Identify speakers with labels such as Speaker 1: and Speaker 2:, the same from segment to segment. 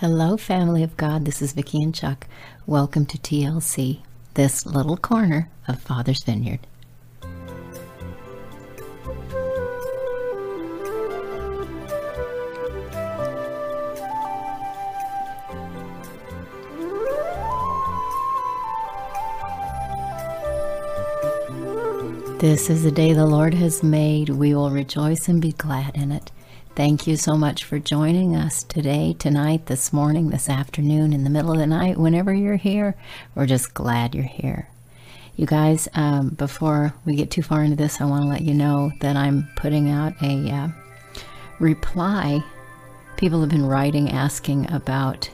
Speaker 1: Hello, family of God. This is Vicki and Chuck. Welcome to TLC, this little corner of Father's Vineyard. This is the day the Lord has made. We will rejoice and be glad in it. Thank you so much for joining us today, tonight, this morning, this afternoon, in the middle of the night, whenever you're here. We're just glad you're here. You guys, um, before we get too far into this, I want to let you know that I'm putting out a uh, reply. People have been writing asking about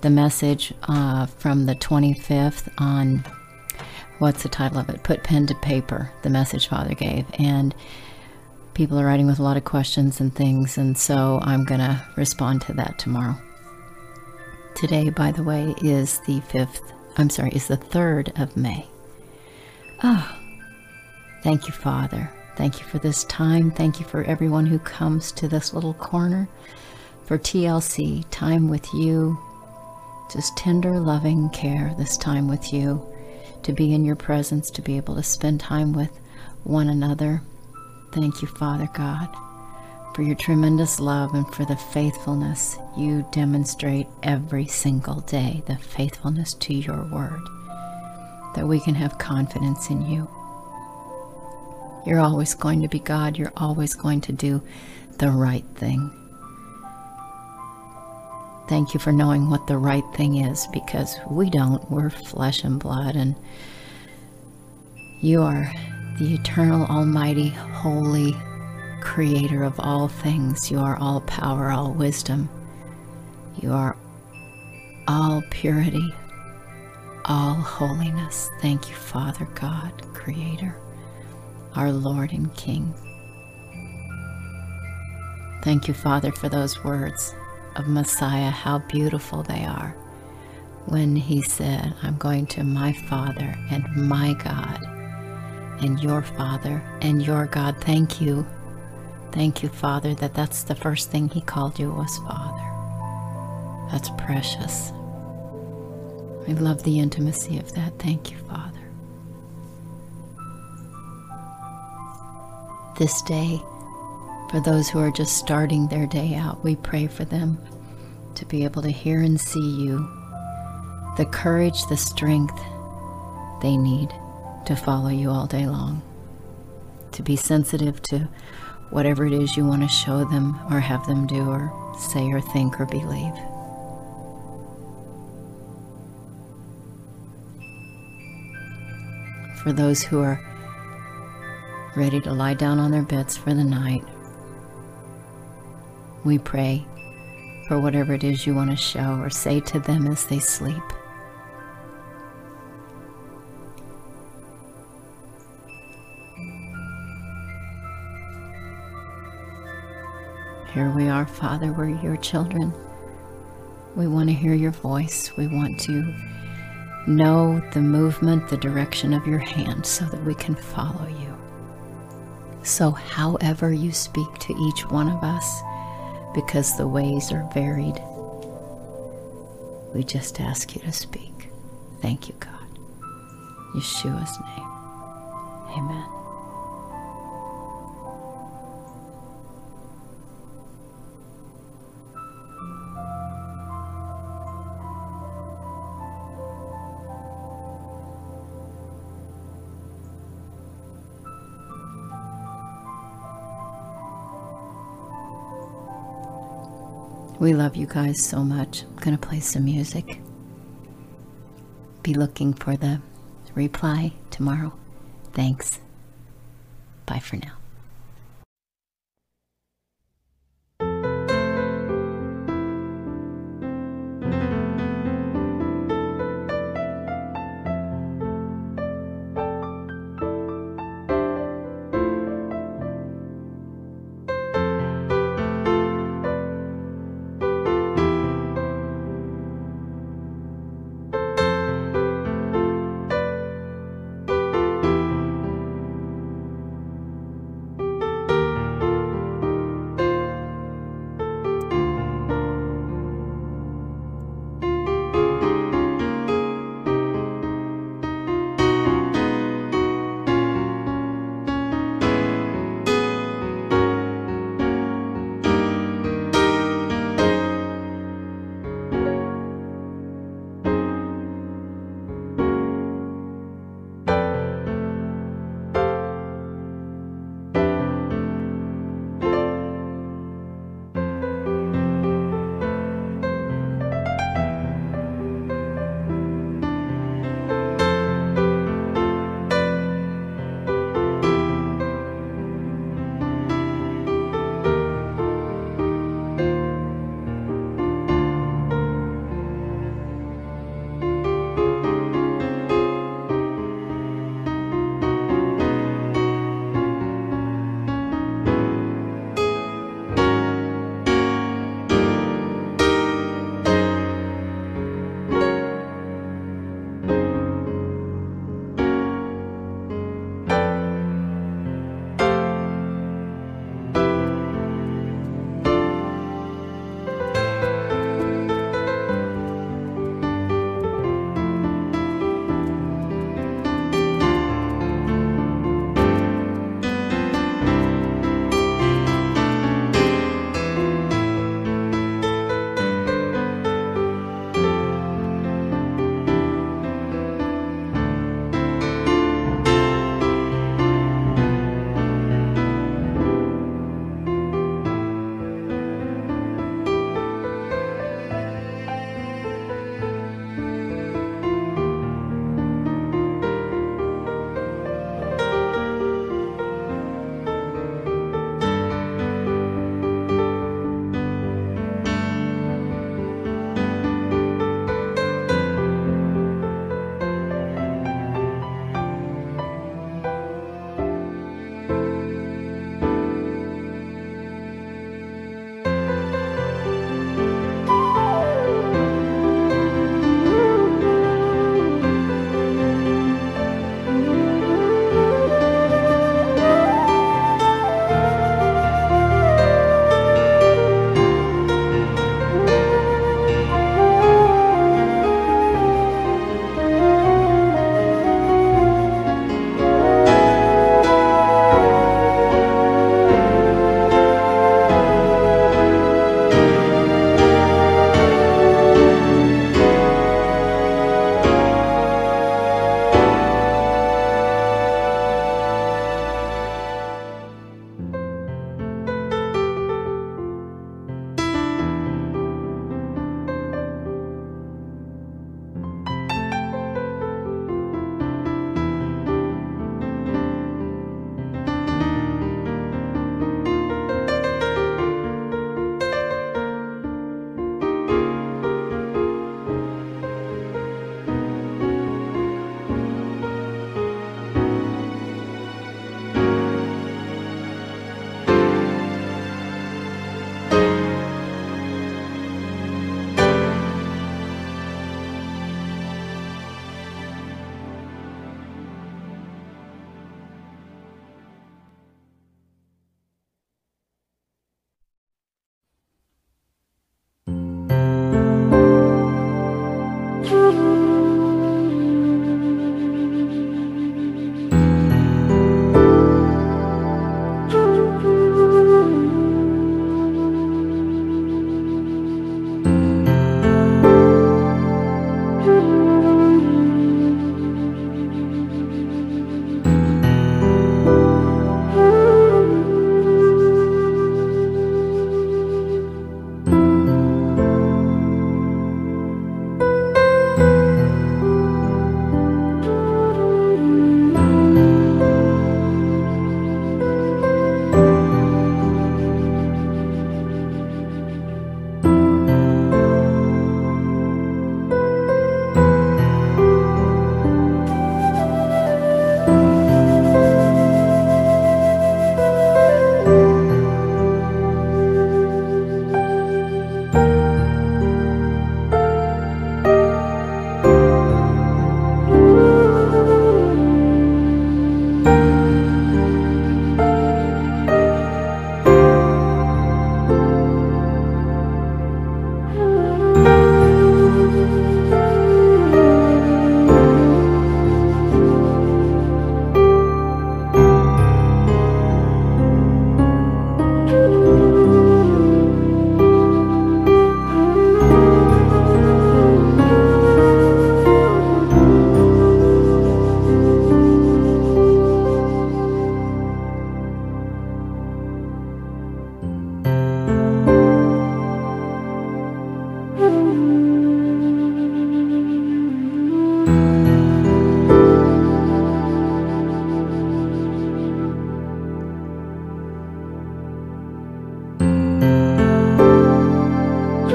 Speaker 1: the message uh, from the 25th on what's the title of it? Put pen to paper, the message Father gave. And people are writing with a lot of questions and things, and so I'm going to respond to that tomorrow. Today, by the way, is the 5th, I'm sorry, is the 3rd of May. Oh, thank you, Father. Thank you for this time. Thank you for everyone who comes to this little corner for TLC, time with you, just tender, loving care, this time with you, to be in your presence, to be able to spend time with one another Thank you, Father God, for your tremendous love and for the faithfulness you demonstrate every single day, the faithfulness to your word, that we can have confidence in you. You're always going to be God. You're always going to do the right thing. Thank you for knowing what the right thing is because we don't. We're flesh and blood, and you are the eternal, almighty, holy creator of all things. You are all power, all wisdom. You are all purity, all holiness. Thank you, Father God, Creator, our Lord and King. Thank you, Father, for those words of Messiah, how beautiful they are. When he said, I'm going to my Father and my God and your Father and your God. Thank you. Thank you, Father, that that's the first thing He called you was Father. That's precious. I love the intimacy of that. Thank you, Father. This day, for those who are just starting their day out, we pray for them to be able to hear and see you, the courage, the strength they need to follow you all day long, to be sensitive to whatever it is you want to show them or have them do or say or think or believe. For those who are ready to lie down on their beds for the night, we pray for whatever it is you want to show or say to them as they sleep. Here we are, Father, we're your children. We want to hear your voice. We want to know the movement, the direction of your hand so that we can follow you. So, however you speak to each one of us, because the ways are varied, we just ask you to speak. Thank you, God. Yeshua's name. Amen. We love you guys so much. I'm going to play some music. Be looking for the reply tomorrow. Thanks. Bye for now.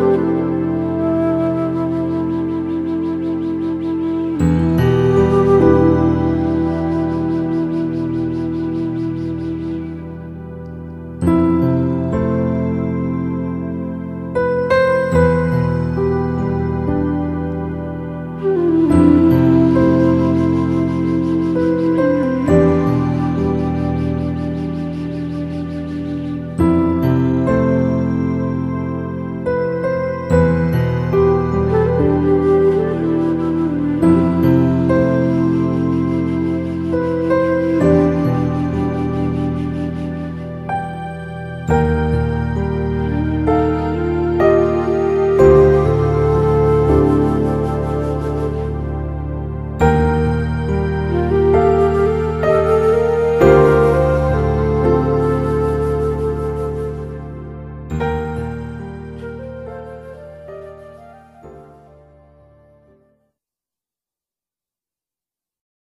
Speaker 2: You